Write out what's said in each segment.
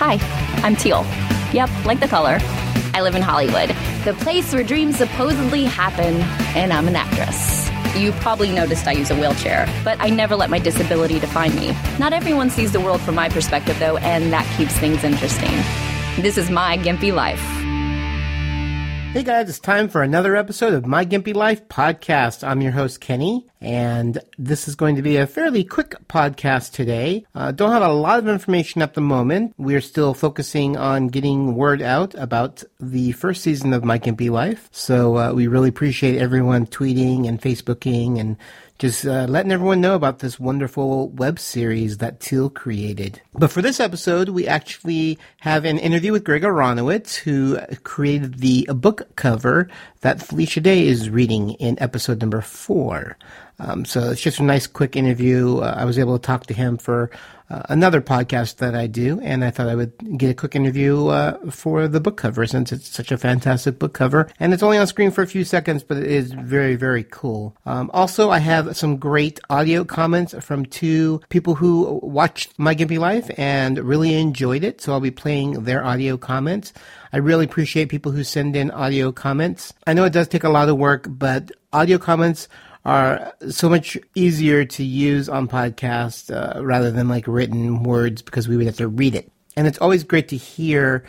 Hi, I'm Teal. Yep, like the color. I live in Hollywood, the place where dreams supposedly happen, and I'm an actress. You probably noticed I use a wheelchair, but I never let my disability define me. Not everyone sees the world from my perspective, though, and that keeps things interesting. This is my Gimpy life. Hey guys, it's time for another episode of My Gimpy Life podcast. I'm your host, Kenny, and this is going to be a fairly quick podcast today. Uh, don't have a lot of information at the moment. We're still focusing on getting word out about the first season of My Gimpy Life. So uh, we really appreciate everyone tweeting and Facebooking and just uh, letting everyone know about this wonderful web series that Teal created. But for this episode, we actually have an interview with Greg Aronowitz, who created the book cover that Felicia Day is reading in episode number four. Um, so it's just a nice, quick interview. Uh, I was able to talk to him for uh, another podcast that I do, and I thought I would get a quick interview uh, for the book cover since it's such a fantastic book cover. And it's only on screen for a few seconds, but it is very, very cool. Um, also, I have some great audio comments from two people who watched My Gimpy Life and really enjoyed it, so I'll be playing their audio comments. I really appreciate people who send in audio comments. I know it does take a lot of work, but audio comments are so much easier to use on podcasts uh, rather than like written words because we would have to read it. And it's always great to hear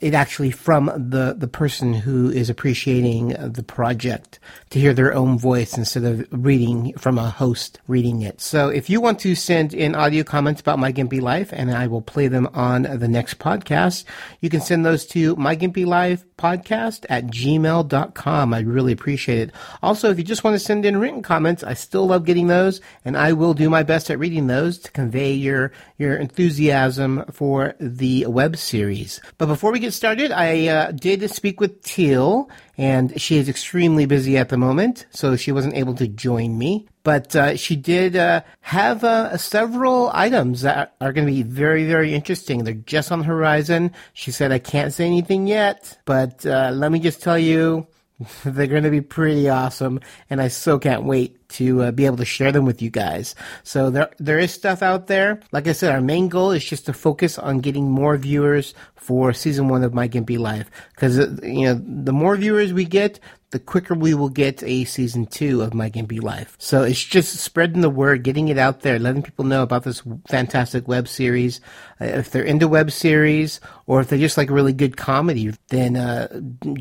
it actually from the, the person who is appreciating the project to hear their own voice instead of reading from a host reading it. So if you want to send in audio comments about My Gimpy Life and I will play them on the next podcast, you can send those to My Gimpy Life podcast at gmail.com. I really appreciate it. Also, if you just want to send in written comments, I still love getting those and I will do my best at reading those to convey your, your enthusiasm for the web series. But before we get started, I uh, did speak with Teal and she is extremely busy at the moment, so she wasn't able to join me. But uh, she did uh, have uh, several items that are going to be very, very interesting. They're just on the horizon. She said, I can't say anything yet, but uh, let me just tell you, they're going to be pretty awesome, and I so can't wait to uh, be able to share them with you guys. So there there is stuff out there. Like I said, our main goal is just to focus on getting more viewers for season one of My Gimpy Life, because uh, you know the more viewers we get, the quicker we will get a season two of My Gimpy Life. So it's just spreading the word, getting it out there, letting people know about this fantastic web series. Uh, if they're into web series or if they just like really good comedy, then uh,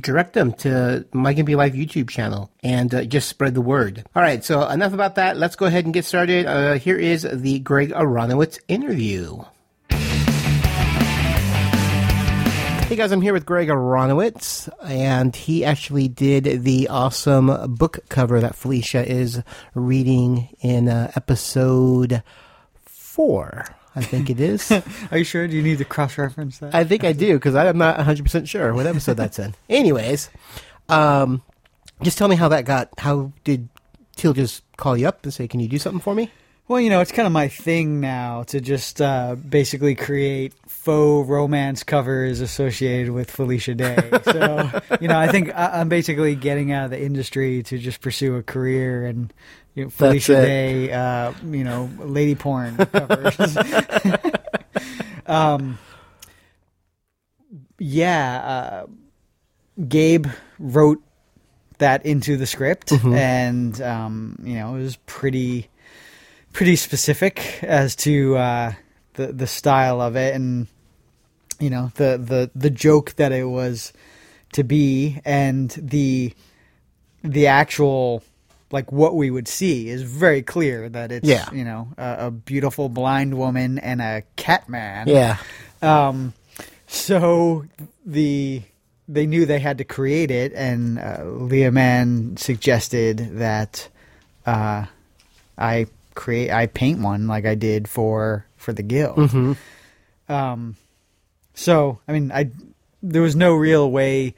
direct them to My Gimpy Life YouTube channel and uh, just spread the word. All right, so enough about that. Let's go ahead and get started. Uh, here is the Greg Aronowitz interview. Hey guys, I'm here with Greg Aronowitz, and he actually did the awesome book cover that Felicia is reading in uh, episode four. I think it is. Are you sure? Do you need to cross reference that? I think I do because I'm not 100% sure what episode that's in. Anyways, um, just tell me how that got. How did Teal just call you up and say, "Can you do something for me?" Well, you know, it's kind of my thing now to just uh, basically create faux romance covers associated with Felicia Day. So, you know, I think I- I'm basically getting out of the industry to just pursue a career and you know, Felicia. Day, uh, you know, lady porn covers. um, yeah, uh, Gabe wrote that into the script, and um, you know, it was pretty pretty specific as to uh, the the style of it, and you know the the the joke that it was to be, and the the actual like what we would see is very clear that it's Yeah. you know a, a beautiful blind woman and a cat man. Yeah. Um, so the they knew they had to create it, and uh, Leah Mann suggested that uh, I create I paint one like I did for for the guild. Um, so I mean, I there was no real way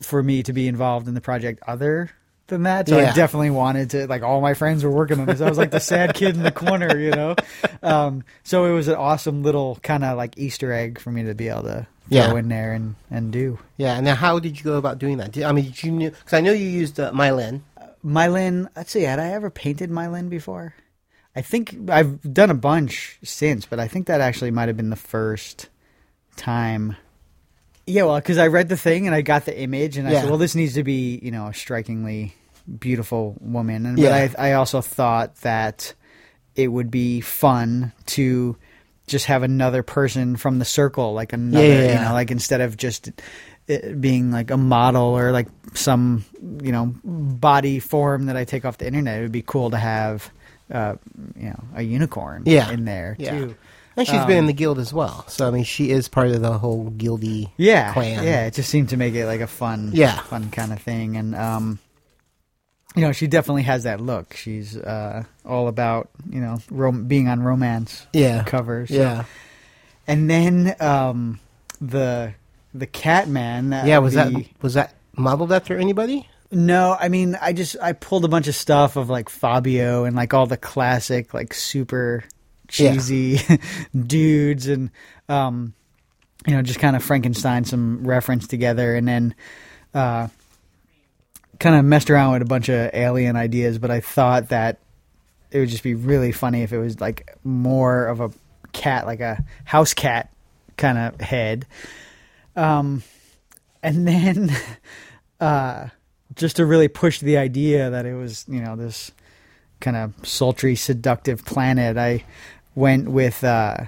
for me to be involved in the project other than that. So Yeah. I definitely wanted to like all my friends were working on this. I was like the sad kid in the corner, you know. Um, so it was an awesome little kind of like Easter egg for me to be able to throw Yeah. in there and and do. Yeah. And now, how did you go about doing that? Did, I mean, did you knew because I know you used uh, Mylan. Mylin, let's see, had I ever painted Mylin before? I think I've done a bunch since, but I think that actually might have been the first time. Yeah, well, because I read the thing and I got the image, and I Yeah. said, "Well, this needs to be, you know, a strikingly beautiful woman." And Yeah. but I, I also thought that it would be fun to just have another person from the circle, like another, Yeah, yeah, you know, like instead of just it being like a model or like some, you know, body form that I take off the internet. It would be cool to have, uh, you know, a unicorn in there Yeah. too. And she's been Um, in the guild as well. So I mean, she is part of the whole guildy yeah, clan. yeah. It just seemed to make it like a fun, Yeah. fun kind of thing. And um, you know, she definitely has that look. She's uh, all about you know rom- being on romance Yeah. covers. Yeah. and then um, the the Catman. That Yeah. Was the, that was that modeled after anybody? No, I mean, I just I pulled a bunch of stuff of like Fabio and like all the classic like super Yeah. cheesy dudes and um you know just kind of Frankenstein some reference together and then uh kind of messed around with a bunch of alien ideas, but I thought that it would just be really funny if it was like more of a cat, like a house cat kind of head. Um, and then, uh, just to really push the idea that it was, you know, this kind of sultry, seductive planet, I went with uh,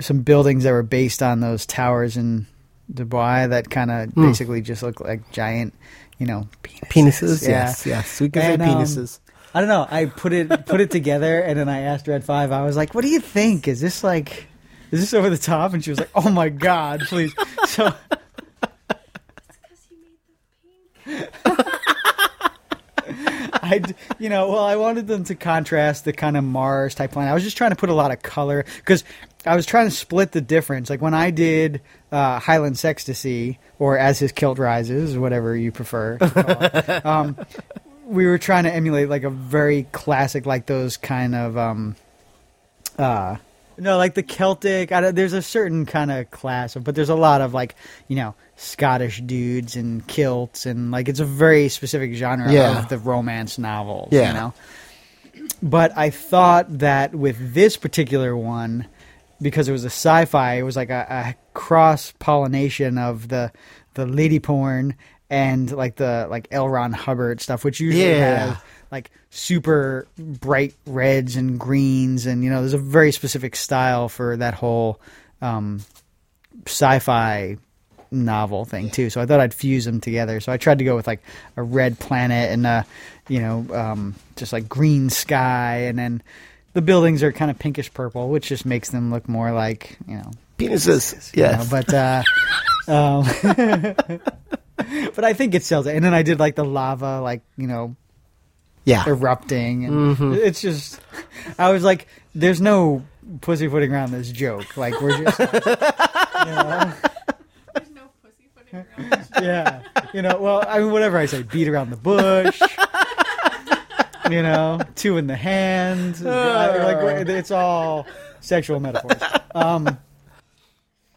some buildings that were based on those towers in Dubai that kind of basically just look like giant, you know, penises. Penises. Yeah. Yes. Yes. We can say And, um, penises. I don't know. I put it put it together, and then I asked Red Five. I was like, "What do you think? Is this like, is this over the top?" And she was like, "Oh my god, please!" So I, you know, well, I wanted them to contrast the kind of Mars type planet. I was just trying to put a lot of color because I was trying to split the difference. Like when I did uh, Highland Sextasy, or As His Kilt Rises, whatever you prefer. to call it, um, we were trying to emulate like a very classic, like those kind of, um, uh, no, like the Celtic. I don't, there's a certain kind of class, of, but there's a lot of like, you know, Scottish dudes and kilts, and like it's a very specific genre Yeah. of the romance novels. Yeah. You know, but I thought that with this particular one, because it was a sci-fi, it was like a, a cross pollination of the the lady porn and like the like L. Ron Hubbard stuff, which usually Yeah. have like super bright reds and greens, and you know, there's a very specific style for that whole um, sci-fi novel thing too. So I thought I'd fuse them together. So I tried to go with like a red planet and a, you know, um, just like green sky, and then the buildings are kind of pinkish purple, which just makes them look more like you know. Penises. Yes. but uh, um, but I think it sells it. And then I did like the lava, like you know, yeah. erupting, and it's just. I was like, "There's no pussyfooting around this joke. Like we're just." you know? There's no pussyfooting around. yeah, you know. Well, I mean, whatever I say, beat around the bush. you know, two in the hand. like it's all sexual metaphors. Um,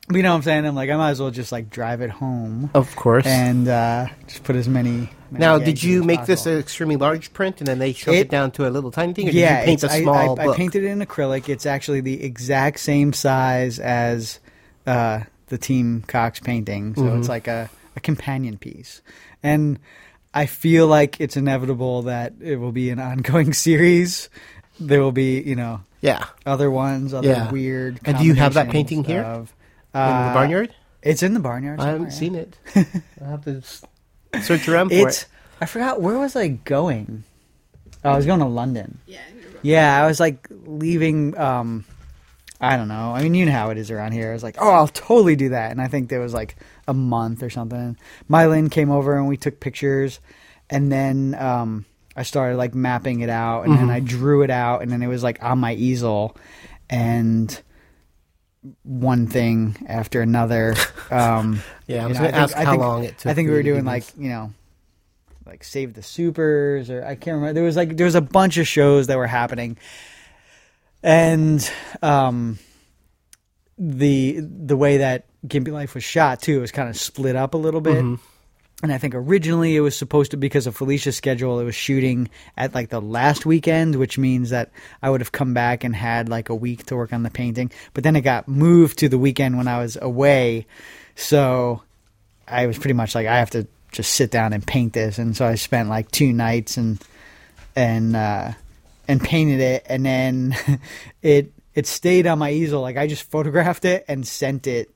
but you know what I'm saying? I'm like, I might as well just like drive it home Of course. and uh, just put as many. many now, did you as make this an extremely large print, and then they shrunk it, It- down to a little tiny thing, or yeah, did you paint a it's- I- small I, I, book? painted it in acrylic. It's actually the exact same size as uh, the Team Cox painting, so Mm-hmm. it's like a, a companion piece. And I feel like it's inevitable that it will be an ongoing series. There will be, you know, yeah, other ones, other Yeah. weird. And do you have that combinations painting here? Of, in uh, the barnyard. It's in the barnyard. I haven't somewhere, seen it. I have to search around for It's. it. I forgot where was I going. Oh, I was going to London. Yeah. Yeah, I was like leaving. Um, I don't know. I mean, you know how it is around here. I was like, oh, I'll totally do that. And I think there was like a month or something. Mylin came over and we took pictures, and then um, I started like mapping it out, and then I drew it out, and then it was like on my easel, and one thing after another. Um, Yeah, I was going to think- ask I how think- long it took. I think we were doing like you know, like Save the Supers, or I can't remember. There was like there was a bunch of shows that were happening, and um, the the way that Gimpy Life was shot too was kind of split up a little bit. Mm-hmm. And I think originally it was supposed to because of Felicia's schedule, it was shooting at like the last weekend, which means that I would have come back and had like a week to work on the painting. But then it got moved to the weekend when I was away, so I was pretty much like I have to just sit down and paint this, and so I spent like two nights and and uh, and painted it, and then it it stayed on my easel. Like I just photographed it and sent it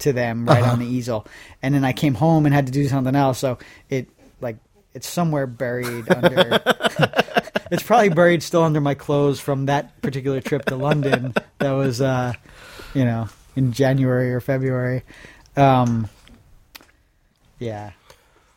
to them right on the easel, and then I came home and had to do something else. So it like it's somewhere buried under. it's probably buried still under my clothes from that particular trip to London. That was, uh, you know, in January or February. Um, yeah.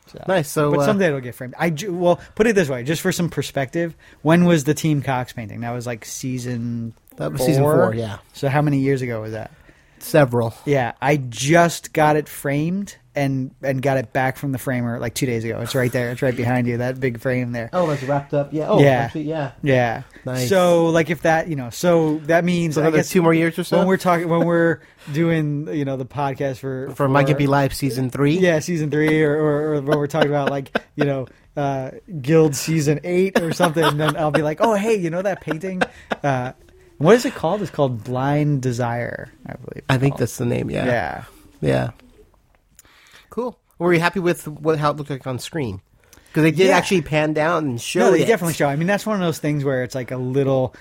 So. Nice. So, but uh, someday it'll get framed. I ju- well put it this way, just for some perspective. When was the Team Cox painting? That was like season. That was season four, yeah. So how many years ago was that? several. Yeah, I just got it framed and and got it back from the framer like two days ago. It's right there. It's right behind you. That big frame there. Oh, it's wrapped up. Yeah. Oh, Yeah. actually, yeah. Yeah. Nice. So like if that you know so that means So I guess two more years or so when we're talking when we're doing you know the podcast for for My Gimpy Life season three. yeah season three or, or, or when we're talking about like you know uh, guild season eight or something and then i'll be like oh hey you know that painting uh, what is it called it's called blind desire i believe I think it's that's the name. Yeah. yeah Yeah. Cool. Were you happy with what how it looked like on screen? Because they did Yeah. actually pan down and show no they it. definitely show i mean that's one of those things where it's like a little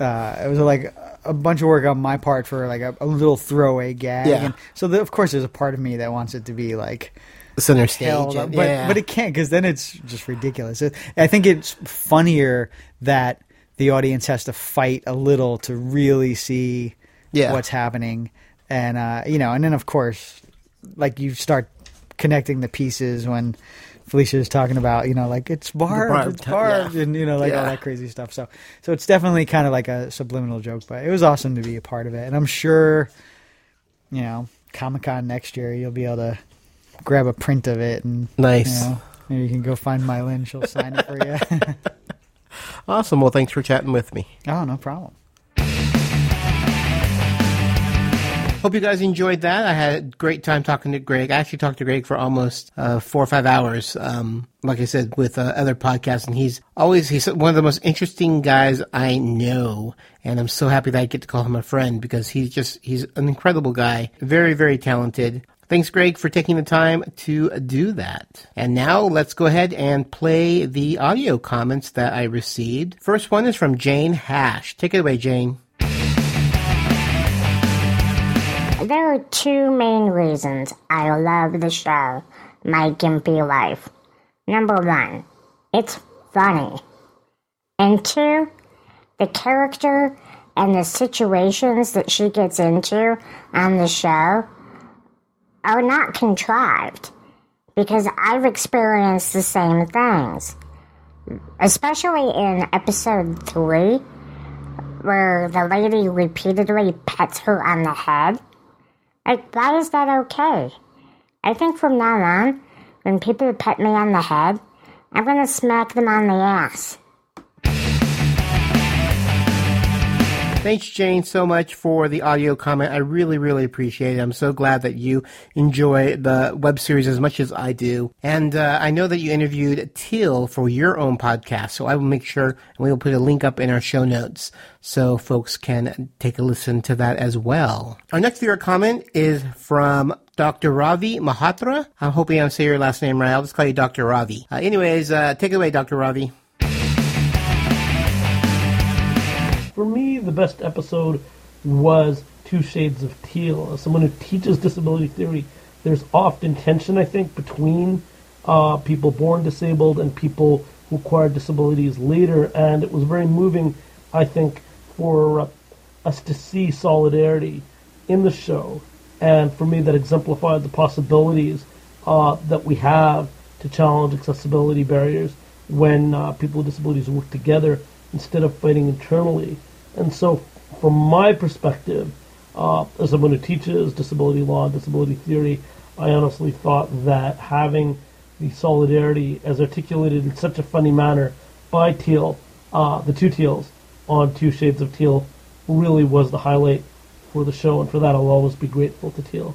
uh, it was like a bunch of work on my part for like a, a little throwaway gag Yeah. and so the, of course there's a part of me that wants it to be like center stage. held up, and- but yeah. but it can't because then it's just ridiculous. It- I think it's funnier that the audience has to fight a little to really see Yeah. what's happening, and uh, you know, and then of course, like you start connecting the pieces when. Felicia is talking about, you know, like it's barbed, barbed, it's barbed, yeah. and you know, like all that crazy stuff. So, so it's definitely kind of like a subliminal joke, but it was awesome to be a part of it, and I'm sure, you know, Comic Con next year you'll be able to grab a print of it and Nice. you know, maybe you can go find Mylin. She'll sign it for you. awesome. Well, thanks for chatting with me. oh, no problem. Hope you guys enjoyed that. I had a great time talking to Greg. I actually talked to Greg for almost uh, four or five hours. Um, like I said, with uh, other podcasts, and he's always he's one of the most interesting guys I know, and I'm so happy that I get to call him a friend because he's just he's an incredible guy, very very talented. Thanks, Greg, for taking the time to do that. And now let's go ahead and play the audio comments that I received. First one is from Jane Hash. Take it away, Jane. There are two main reasons I love the show, My Gimpy Life. Number one, it's funny. And two, the character and the situations that she gets into on the show are not contrived because I've experienced the same things. Especially in episode three, where the lady repeatedly pets her on the head. Like, why is that okay? I think from now on, when people pet me on the head, I'm gonna smack them on the ass. Thanks, Jane, so much for the audio comment. I really, really appreciate it. I'm so glad that you enjoy the web series as much as I do. And uh, I know that you interviewed Teal for your own podcast, so I will make sure and we will put a link up in our show notes so folks can take a listen to that as well. Our next viewer comment is from Dr. Ravi Mahatra. I'm hoping I'm saying your last name right. I'll just call you Dr. Ravi. Uh, anyways, uh, take it away, Dr. Ravi. For me, the best episode was Two Shades of Teal. As someone who teaches disability theory, there's often tension, I think, between uh, people born disabled and people who acquire disabilities later, and it was very moving, I think, for uh, us to see solidarity in the show, and for me, that exemplified the possibilities uh, that we have to challenge accessibility barriers when uh, people with disabilities work together instead of fighting internally. And so, from my perspective, uh, as someone who teaches disability law disability theory, I honestly thought that having the solidarity as articulated in such a funny manner by Teal, uh, the two Teals on Two Shades of Teal, really was the highlight for the show, and for that I'll always be grateful to Teal.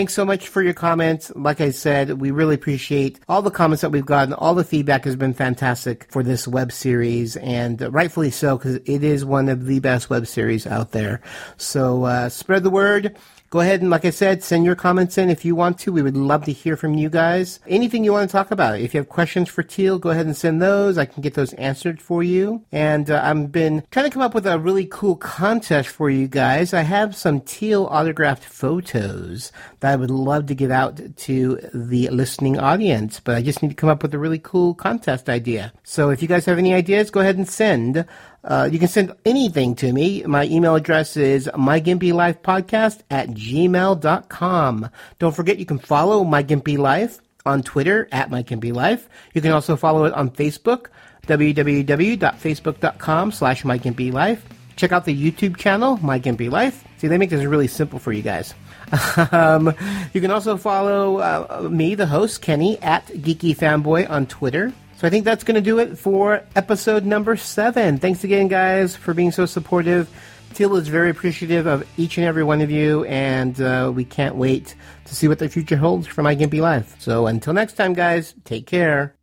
Thanks so much for your comments. Like I said, we really appreciate all the comments that we've gotten. All the feedback has been fantastic for this web series, and rightfully so, because it is one of the best web series out there. So uh, spread the word. Go ahead and, like I said, send your comments in if you want to. We would love to hear from you guys. Anything you want to talk about. If you have questions for Teal, go ahead and send those. I can get those answered for you. And uh, I've been trying to come up with a really cool contest for you guys. I have some Teal autographed photos that I would love to give out to the listening audience, but I just need to come up with a really cool contest idea. So if you guys have any ideas, go ahead and send. Uh, you can send anything to me. My email address is mygimpylifepodcast at gmail.com. Don't forget you can follow My Gimpy Life on Twitter at My Gimpy Life. You can also follow it on Facebook, www.facebook.com slash My Gimpy Life. Check out the YouTube channel, My Gimpy Life. See, they make this really simple for you guys. um, you can also follow uh, me, the host, Kenny, at Geeky Fanboy on Twitter. So I think that's going to do it for episode number seven. Thanks again, guys, for being so supportive. Teal is very appreciative of each and every one of you, and uh, we can't wait to see what the future holds for my Gimpy life. So until next time, guys, take care.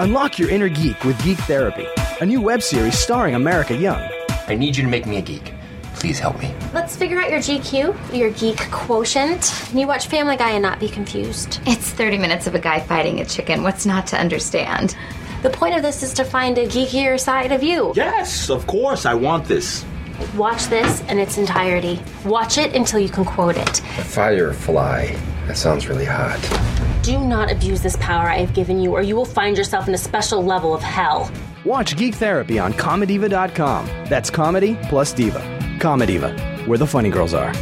Unlock your inner geek with Geek Therapy, a new web series starring America Young. I need you to make me a geek. Please help me. Let's figure out your GQ, your geek quotient. Can you watch Family Guy and not be confused. It's 30 minutes of a guy fighting a chicken. What's not to understand? The point of this is to find a geekier side of you. Yes, of course, I want this. Watch this in its entirety. Watch it until you can quote it. A firefly. That sounds really hot. Do not abuse this power I have given you, or you will find yourself in a special level of hell. Watch Geek Therapy on Comediva.com. That's comedy plus diva. Comediva, where the funny girls are.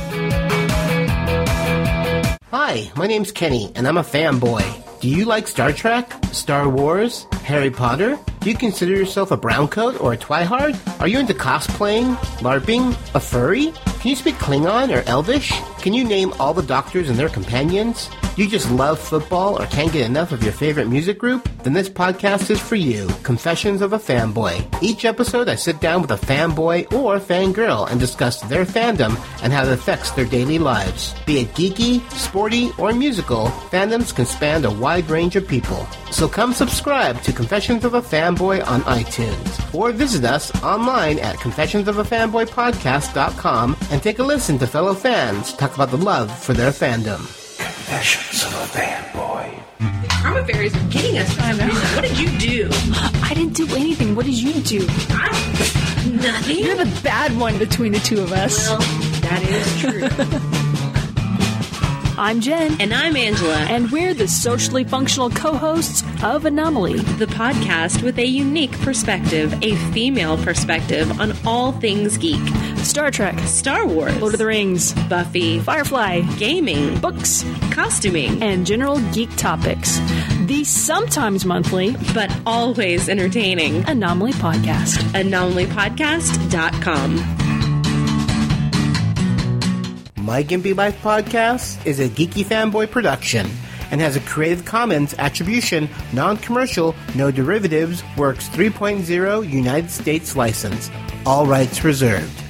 Hi, my name's Kenny, and I'm a fanboy. Do you like Star Trek, Star Wars, Harry Potter? Do you consider yourself a browncoat or a twihard? Are you into cosplaying, LARPing, a furry? Can you speak Klingon or Elvish? Can you name all the doctors and their companions? You just love football or can't get enough of your favorite music group? Then this podcast is for you Confessions of a Fanboy. Each episode, I sit down with a fanboy or fangirl and discuss their fandom and how it affects their daily lives. Be it geeky, sporty, or musical, fandoms can span a wide range of people. So come subscribe to Confessions of a Fanboy on iTunes or visit us online at confessionsofafanboypodcast.com and take a listen to fellow fans talk about the love for their fandom. Confessions of a fanboy. Karma fairies are getting us. I know. What did you do? I didn't do anything. What did you do? I, nothing. You're the bad one between the two of us. Well, that is true. I'm Jen. And I'm Angela. And we're the socially functional co hosts of Anomaly, the podcast with a unique perspective, a female perspective on all things geek Star Trek, Star Wars, Lord of the Rings, Buffy, Firefly, gaming, books, costuming, and general geek topics. The sometimes monthly, but always entertaining Anomaly Podcast. AnomalyPodcast.com. My Gimpy Life podcast is a geeky fanboy production and has a Creative Commons Attribution, Non-Commercial, No Derivatives, Works 3.0 United States license. All rights reserved.